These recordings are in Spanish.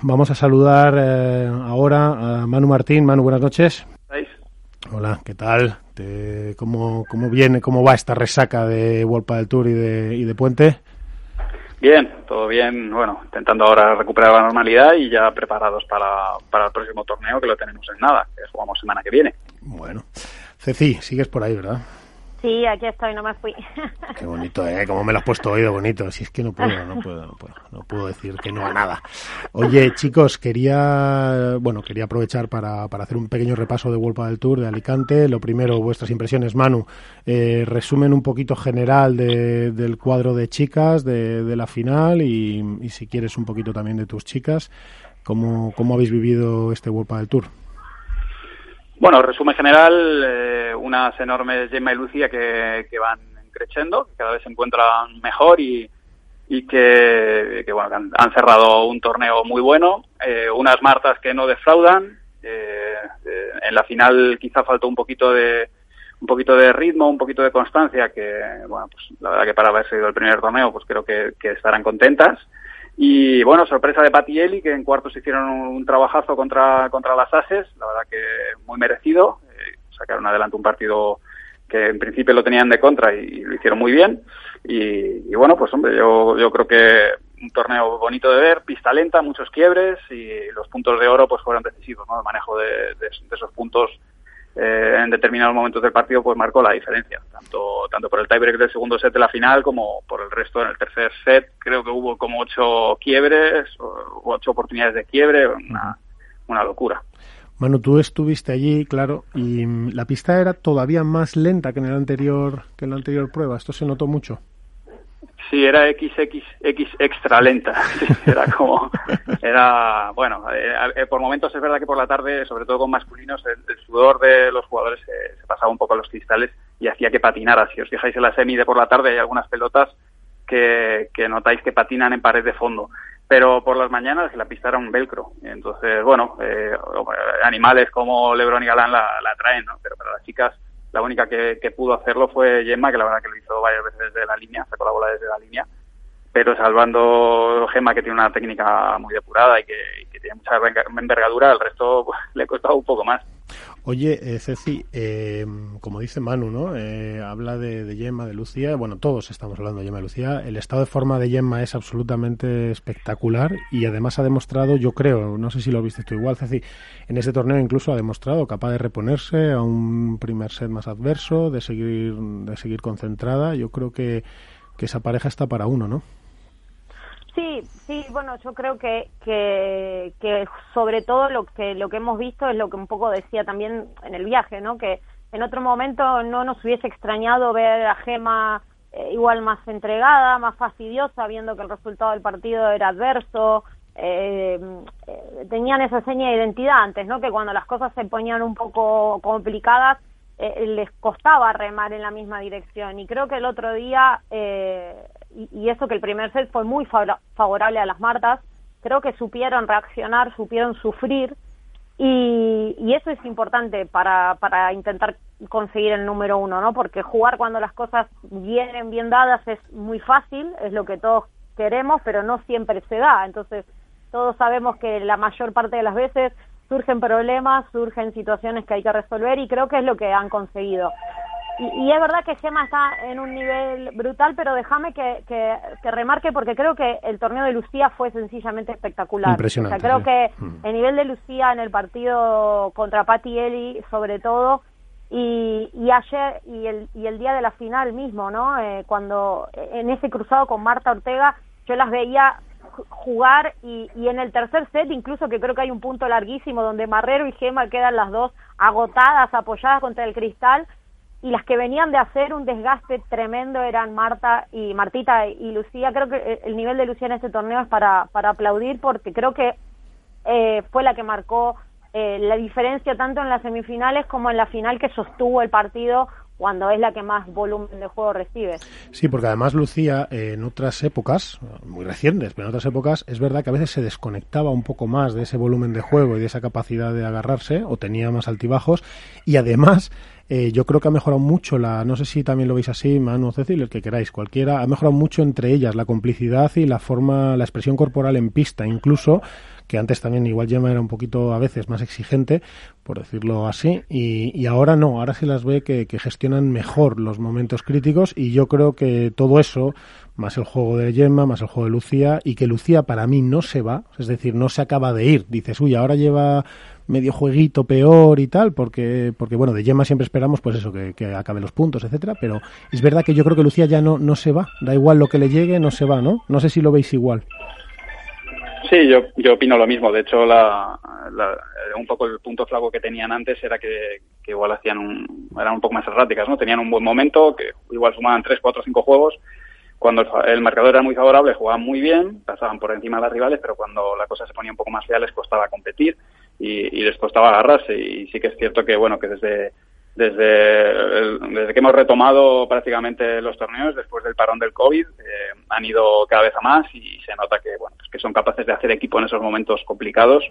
Vamos a saludar eh, ahora a Manu Martín. Manu, buenas noches. Hola, ¿qué tal? cómo, ¿Cómo viene, cómo va esta resaca de World del Tour y de, y de Puente? Bien, todo bien. Bueno, intentando ahora recuperar la normalidad y ya preparados para, para el próximo torneo que lo tenemos en nada, que jugamos semana que viene. Bueno, Ceci, sigues por ahí, ¿verdad? Sí, aquí estoy, no me fui. Qué bonito, ¿eh? Como me lo has puesto oído bonito. Si es que no puedo, no puedo, no puedo, no puedo decir que no a nada. Oye, chicos, quería, bueno, quería aprovechar para, para hacer un pequeño repaso de World del Tour de Alicante. Lo primero, vuestras impresiones, Manu. Eh, resumen un poquito general de, del cuadro de chicas de, de la final y, si quieres un poquito también de tus chicas. ¿Cómo, cómo habéis vivido este World del Tour? Bueno, resumen general, eh, unas enormes Gemma y Lucía que, que van creciendo, que cada vez se encuentran mejor y, y que, que bueno, han, cerrado un torneo muy bueno, eh, unas Martas que no defraudan, eh, eh, en la final quizá faltó un poquito de un poquito de ritmo, un poquito de constancia, que bueno, pues la verdad que para haber sido el primer torneo, pues creo que, que estarán contentas. Y bueno, sorpresa de Eli, que en cuartos hicieron un trabajazo contra, contra las Ases, la verdad que muy merecido. Eh, sacaron adelante un partido que en principio lo tenían de contra y, lo hicieron muy bien. Y, bueno, pues hombre, yo, yo creo que un torneo bonito de ver, pista lenta, muchos quiebres y los puntos de oro pues fueron decisivos, ¿no? El manejo de, de esos puntos eh, en determinados momentos del partido pues marcó la diferencia, tanto, tanto por el tiebreak del segundo set de la final como por el resto en el tercer set. Creo que hubo como ocho quiebres, o, ocho oportunidades de quiebre, una, una locura. Manu, tú estuviste allí, claro, y la pista era todavía más lenta que en el anterior que en la anterior prueba. Esto se notó mucho. Sí, era XXX extra lenta. era como, era, bueno, eh, eh, por momentos es verdad que por la tarde, sobre todo con masculinos, el, sudor de los jugadores se, pasaba un poco a los cristales y hacía que patinara. Si os fijáis en la semi de por la tarde hay algunas pelotas que, notáis que patinan en pared de fondo. Pero por las mañanas la pista era un velcro. Entonces, bueno, eh, animales como Lebron y Galán la, la traen, ¿no? Pero para las chicas la única que, pudo hacerlo fue Gemma, que la verdad que lo hizo varias veces desde la línea, sacó la bola desde la línea. Pero salvando Gemma, que tiene una técnica muy depurada y que, tiene mucha envergadura, el resto le costado un poco más. Oye, eh, Ceci, eh, como dice Manu, ¿no? Eh, habla de, de, Gemma, de Lucía. Bueno, todos estamos hablando de Gemma y Lucía. El estado de forma de Gemma es absolutamente espectacular y además ha demostrado, yo creo, no sé si lo viste tú igual, Ceci, en este torneo incluso ha demostrado capaz de reponerse a un primer set más adverso, de seguir, de seguir concentrada. Yo creo que, que esa pareja está para uno, ¿no? Sí, sí, bueno, yo creo que, que, sobre todo lo que, lo que hemos visto es lo que un poco decía también en el viaje, ¿no? Que en otro momento no nos hubiese extrañado ver a Gema eh, igual más entregada, más fastidiosa, viendo que el resultado del partido era adverso. Eh, eh, tenían esa seña de identidad antes, ¿no? Que cuando las cosas se ponían un poco complicadas, les costaba remar en la misma dirección. Y creo que el otro día y, eso que el primer set fue muy favorable a las Martas, creo que supieron reaccionar, supieron sufrir y, y eso es importante para, para intentar conseguir el número uno, ¿no? Porque jugar cuando las cosas vienen bien dadas es muy fácil, es lo que todos queremos, pero no siempre se da. Entonces, todos sabemos que la mayor parte de las veces surgen problemas, surgen situaciones que hay que resolver y creo que es lo que han conseguido. Y, es verdad que Gema está en un nivel brutal, pero déjame que, que, remarque porque creo que el torneo de Lucía fue sencillamente espectacular. Impresionante. O sea, creo que mm. el nivel de Lucía en el partido contra Patti Eli, sobre todo, y, y ayer y el, y el día de la final mismo, ¿no? Eh, cuando en ese cruzado con Marta Ortega, yo las veía jugar y, y en el tercer set incluso que creo que hay un punto larguísimo donde Marrero y Gema quedan las dos agotadas, apoyadas contra el cristal y las que venían de hacer un desgaste tremendo eran Marta y Martita y Lucía. Creo que el nivel de Lucía en este torneo es para, para aplaudir porque creo que eh, fue la que marcó eh, la diferencia tanto en las semifinales como en la final que sostuvo el partido cuando es la que más volumen de juego recibe. Sí, porque además Lucía en otras épocas, muy recientes, pero en otras épocas es verdad que a veces se desconectaba un poco más de ese volumen de juego y de esa capacidad de agarrarse o tenía más altibajos y además eh, yo creo que ha mejorado mucho la, no sé si también lo veis así, Manu, Cecil, el que queráis, cualquiera, ha mejorado mucho entre ellas la complicidad y la forma, la expresión corporal en pista, incluso que antes también igual Gemma era un poquito a veces más exigente, por decirlo así, y, ahora no, ahora se las ve que, gestionan mejor los momentos críticos y yo creo que todo eso, más el juego de Gemma, más el juego de Lucía, y que Lucía para mí no se va, es decir, no se acaba de ir, dices, uy, ahora lleva medio jueguito peor y tal, porque, porque bueno, de Gemma siempre esperamos pues eso, que, acabe los puntos, etcétera, pero es verdad que yo creo que Lucía ya no, no se va, da igual lo que le llegue, no se va, ¿no? No sé si lo veis igual. Sí, yo, yo opino lo mismo. De hecho, la, un poco el punto flaco que tenían antes era que, igual hacían un, eran un poco más erráticas, ¿no? Tenían un buen momento, que igual sumaban 3, 4, 5 juegos. Cuando el, marcador era muy favorable, jugaban muy bien, pasaban por encima de las rivales, pero cuando la cosa se ponía un poco más fea les costaba competir y, y les costaba agarrarse. Y sí que es cierto que, bueno, que desde desde, desde que hemos retomado prácticamente los torneos después del parón del COVID, eh, han ido cada vez a más y se nota que, bueno, pues que son capaces de hacer equipo en esos momentos complicados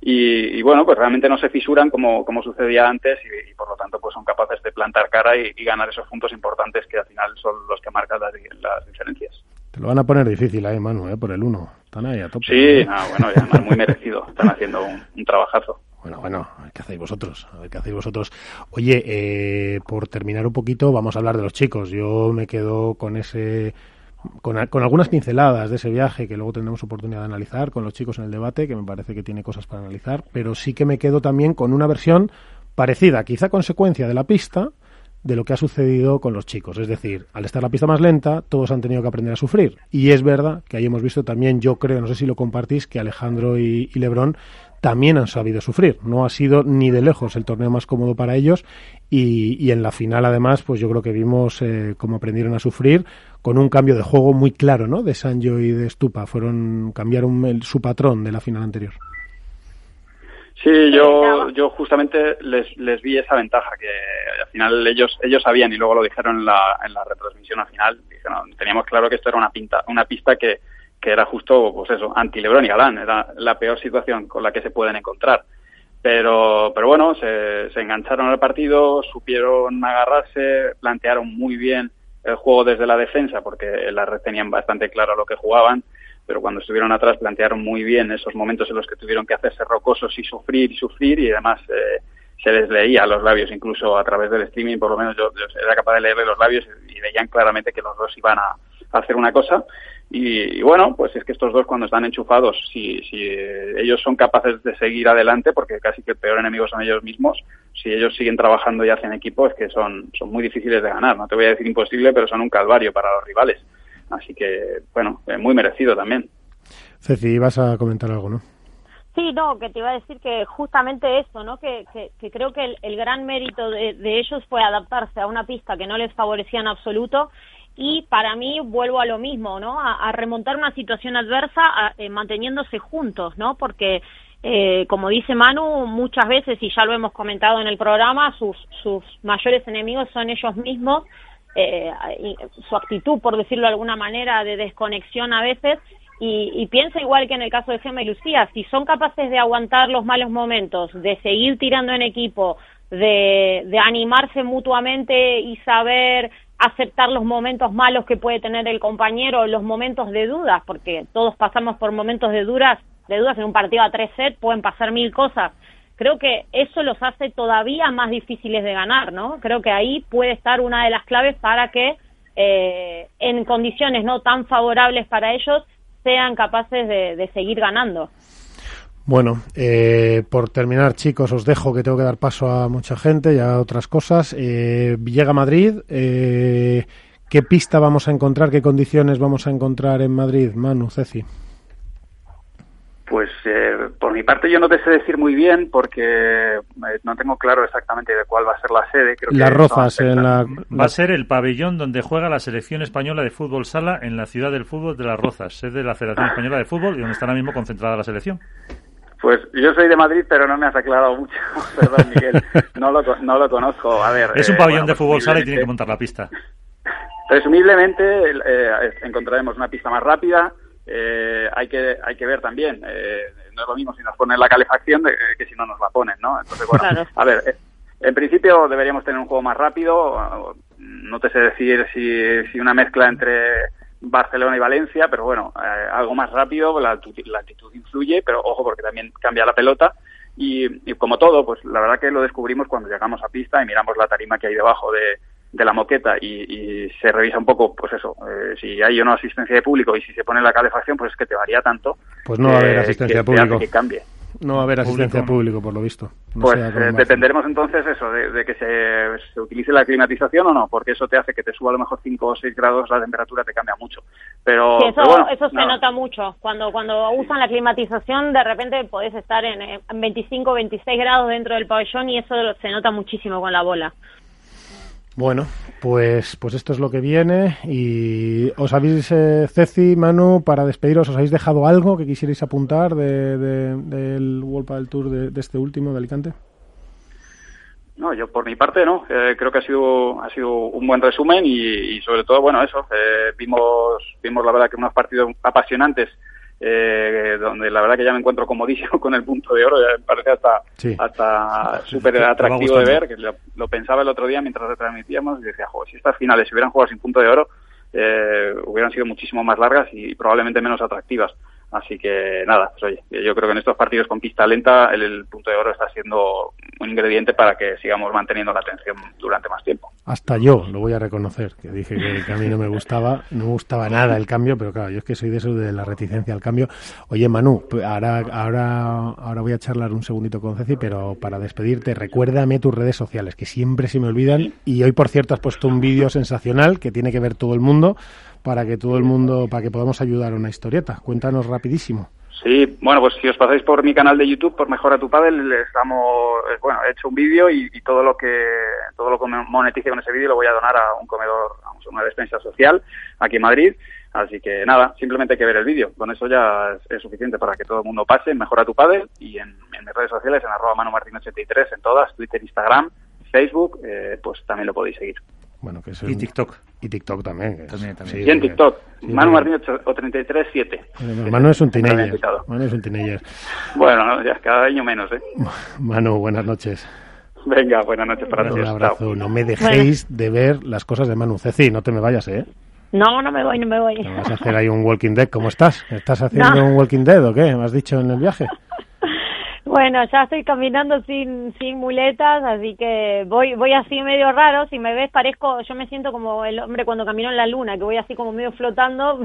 y, bueno, pues realmente no se fisuran como, como sucedía antes y, por lo tanto pues son capaces de plantar cara y, ganar esos puntos importantes que al final son los que marcan las, las diferencias. Te lo van a poner difícil ahí, Manu, ¿eh? por el uno. Están ahí a tope. Sí, ¿eh? bueno, además muy merecido. Están haciendo un trabajazo. Bueno, bueno, ¿qué hacéis vosotros? A ver qué hacéis vosotros. Oye, eh, por terminar un poquito, vamos a hablar de los chicos. Yo me quedo con ese. Con, algunas pinceladas de ese viaje que luego tendremos oportunidad de analizar con los chicos en el debate, que me parece que tiene cosas para analizar, pero sí que me quedo también con una versión parecida, quizá consecuencia de la pista, de lo que ha sucedido con los chicos. Es decir, al estar la pista más lenta, todos han tenido que aprender a sufrir. Y es verdad que ahí hemos visto también, yo creo, no sé si lo compartís, que Alejandro y, y Lebrón también han sabido sufrir. No ha sido ni de lejos el torneo más cómodo para ellos y, y en la final además pues yo creo que vimos eh, cómo aprendieron a sufrir con un cambio de juego muy claro ¿no? de Sanjo y de Stupa. Fueron, cambiaron su patrón de la final anterior. Sí, yo, yo justamente les, les vi esa ventaja que al final ellos ellos sabían y luego lo dijeron en la, en la retransmisión al final. Dijeron, teníamos claro que esto era una, pinta, una pista que, que era justo, pues eso, anti-Lebron y Galán, era la peor situación con la que se pueden encontrar. Pero, pero bueno, se, se engancharon al partido, supieron agarrarse, plantearon muy bien el juego desde la defensa, porque la red tenían bastante claro lo que jugaban, pero cuando estuvieron atrás plantearon muy bien esos momentos en los que tuvieron que hacerse rocosos y sufrir y sufrir, y además eh, se les leía los labios, incluso a través del streaming, por lo menos yo, era capaz de leerle los labios y veían claramente que los dos iban a hacer una cosa y, bueno, pues es que estos dos cuando están enchufados, si, si ellos son capaces de seguir adelante, porque casi que el peor enemigo son ellos mismos, si ellos siguen trabajando y hacen equipo, es que son, son muy difíciles de ganar. No te voy a decir imposible, pero son un calvario para los rivales. Así que, bueno, muy merecido también. Ceci, ibas a comentar algo, ¿no? Sí, no, que te iba a decir que justamente eso, ¿no? Que, que, creo que el, gran mérito de, de, ellos fue adaptarse a una pista que no les favorecía en absoluto y para mí vuelvo a lo mismo, ¿no? A, remontar una situación adversa eh, manteniéndose juntos, ¿no? Porque eh, como dice Manu, muchas veces, y ya lo hemos comentado en el programa, sus, sus mayores enemigos son ellos mismos, eh, su actitud, por decirlo de alguna manera, de desconexión a veces, y, y piensa igual que en el caso de Gemma y Lucía, si son capaces de aguantar los malos momentos, de seguir tirando en equipo, de, de animarse mutuamente y saber aceptar los momentos malos que puede tener el compañero, los momentos de dudas, porque todos pasamos por momentos de dudas, de dudas en un partido a tres sets, pueden pasar mil cosas. Creo que eso los hace todavía más difíciles de ganar, ¿no? Creo que ahí puede estar una de las claves para que eh, en condiciones no tan favorables para ellos sean capaces de seguir ganando. Bueno, eh, por terminar, chicos, os dejo que tengo que dar paso a mucha gente y a otras cosas. Eh, llega Madrid. Eh, ¿Qué pista vamos a encontrar? ¿Qué condiciones vamos a encontrar en Madrid? Manu, Ceci. Pues eh, por mi parte yo no te sé decir muy bien porque eh, no tengo claro exactamente de cuál va a ser la sede. Creo Las Rozas en la... Va a ser el pabellón donde juega la selección española de fútbol sala en la ciudad del fútbol de Las Rozas, sede de la Federación Española de Fútbol y donde está ahora mismo concentrada la selección. Pues yo soy de Madrid, pero no me has aclarado mucho. Perdón, Miguel. No lo, no lo conozco. A ver. Es un eh, pabellón de fútbol sala y tiene que montar la pista. Presumiblemente eh, encontraremos una pista más rápida. Eh, hay que hay que ver también. no es lo mismo si nos ponen la calefacción que si no nos la ponen, ¿no? Entonces, bueno, a ver. En principio deberíamos tener un juego más rápido. No te sé decir si, si una mezcla entre Barcelona y Valencia, pero bueno, eh, algo más rápido, la, la, altitud influye, pero ojo porque también cambia la pelota. Y, y, como todo, pues la verdad que lo descubrimos cuando llegamos a pista y miramos la tarima que hay debajo de, de la moqueta y, y, se revisa un poco, pues eso, eh, si hay o no asistencia de público y si se pone la calefacción, pues es que te varía tanto. Pues no va a haber asistencia de público. Que cambie. No va a haber asistencia de público, por lo visto. No pues eh, dependeremos entonces eso, de, de que se, se, utilice la climatización o no, porque eso te hace que te suba a lo mejor 5 o 6 grados, la temperatura te cambia mucho. Pero, sí, eso, pero bueno, eso se no. nota mucho. Cuando cuando usan la climatización, de repente podés estar en, en 25 26 grados dentro del pabellón y eso se nota muchísimo con la bola. Bueno, pues, pues esto es lo que viene. Y os habéis, eh, Ceci, Manu, para despediros, ¿os habéis dejado algo que quisierais apuntar de, de, del World del Tour de, de, este último, de Alicante? No, yo por mi parte no. Eh, creo que ha sido ha sido un buen resumen y, y sobre todo, bueno, eso. Eh, vimos vimos la verdad que unos partidos apasionantes eh, donde la verdad que ya me encuentro comodísimo con el punto de oro, ya me parece hasta Sí. hasta súper atractivo de ver, que lo, lo, pensaba el otro día mientras retransmitíamos y decía, joder, si estas finales se hubieran jugado sin punto de oro, eh, hubieran sido muchísimo más largas y probablemente menos atractivas. Así que nada, pues oye, yo creo que en estos partidos con pista lenta el, el, punto de oro está siendo un ingrediente para que sigamos manteniendo la atención durante más tiempo. Hasta yo lo voy a reconocer, que dije que, a mí no me gustaba, no me gustaba nada el cambio, pero claro, yo es que soy de eso de la reticencia al cambio. Oye, Manu, ahora, ahora, ahora voy a charlar un segundito con Ceci, pero para despedirte, recuérdame tus redes sociales, que siempre se me olvidan. Y hoy, por cierto, has puesto un vídeo sensacional que tiene que ver todo el mundo para que todo el mundo, para que podamos ayudar a una historieta. Cuéntanos rapidísimo. Sí, bueno, pues si os pasáis por mi canal de YouTube, por Mejora tu Padel, les damos, bueno, he hecho un vídeo y, todo lo que todo lo que monetice con ese vídeo lo voy a donar a un comedor, a una despensa social aquí en Madrid. Así que nada, simplemente hay que ver el vídeo. Con eso ya es, suficiente para que todo el mundo pase en Mejora tu Padel y en, mis redes sociales, en arroba manumartin83, en todas, Twitter, Instagram, Facebook, eh, pues también lo podéis seguir. Bueno, que es y TikTok. Y TikTok también. También, también. Sí, y en TikTok. Sí, Manu Martín o 337. Manu es un teenager. Manu es un teenager. Bueno, ya cada año menos, ¿eh? Manu, buenas noches. Venga, buenas noches para todos. Un abrazo. Chao. No me dejéis bueno. de ver las cosas de Manu. Ceci, no te me vayas, ¿eh? No, no me voy, no me voy. ¿No vas a hacer ahí un Walking Dead? ¿Cómo estás? ¿Estás haciendo no. un Walking Dead o qué? ¿Me has dicho en el viaje? Bueno, ya estoy caminando sin sin muletas, así que voy voy así medio raro. Si me ves, parezco, yo me siento como el hombre cuando caminó en la luna, que voy así como medio flotando,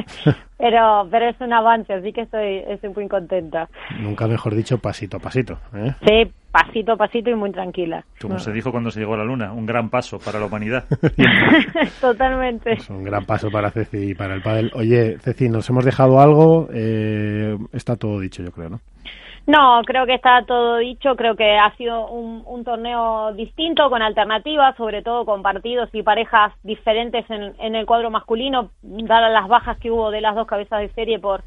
pero pero es un avance, así que estoy estoy muy contenta. Nunca mejor dicho, pasito a pasito. ¿eh? Sí, pasito a pasito y muy tranquila. Como no. se dijo cuando se llegó a la luna, un gran paso para la humanidad. Totalmente. Es un gran paso para Ceci y para el pádel. Oye, Ceci, nos hemos dejado algo. Eh, está todo dicho, yo creo, ¿no? No, creo que está todo dicho. Creo que ha sido un, torneo distinto, con alternativas, sobre todo con partidos y parejas diferentes en, en, el cuadro masculino, dadas las bajas que hubo de las dos cabezas de serie por,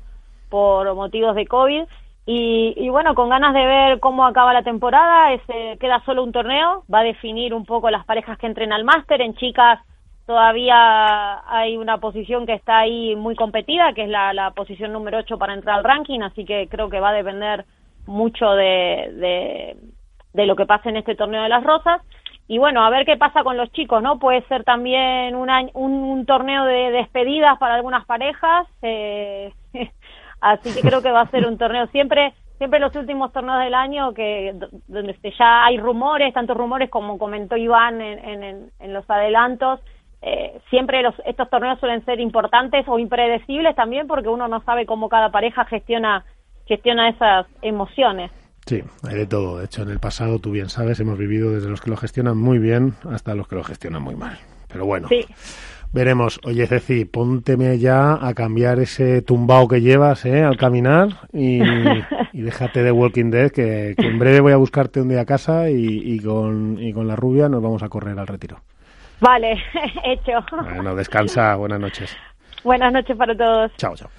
por motivos de COVID. Y, y bueno, con ganas de ver cómo acaba la temporada, ese, queda solo un torneo, va a definir un poco las parejas que entren al máster. En chicas todavía hay una posición que está ahí muy competida, que es la, la posición número 8 para entrar al ranking, así que creo que va a depender mucho de, de, lo que pasa en este torneo de las rosas. Y bueno, a ver qué pasa con los chicos, ¿no? Puede ser también un, año, un, un torneo de despedidas para algunas parejas. Eh, así que creo que va a ser un torneo siempre siempre los últimos torneos del año que donde ya hay rumores, tantos rumores como comentó Iván en, en, en los adelantos, eh, siempre los, estos torneos suelen ser importantes o impredecibles también porque uno no sabe cómo cada pareja gestiona gestiona esas emociones. Sí, hay de todo. De hecho, en el pasado, tú bien sabes, hemos vivido desde los que lo gestionan muy bien hasta los que lo gestionan muy mal. Pero bueno, sí. veremos. Oye, Ceci, pónteme ya a cambiar ese tumbao que llevas ¿eh? al caminar y, y déjate de Walking Dead, que, que, en breve voy a buscarte un día a casa y, y, con, y con la rubia nos vamos a correr al retiro. Vale, hecho. Bueno, descansa. Buenas noches. Buenas noches para todos. Chao, chao.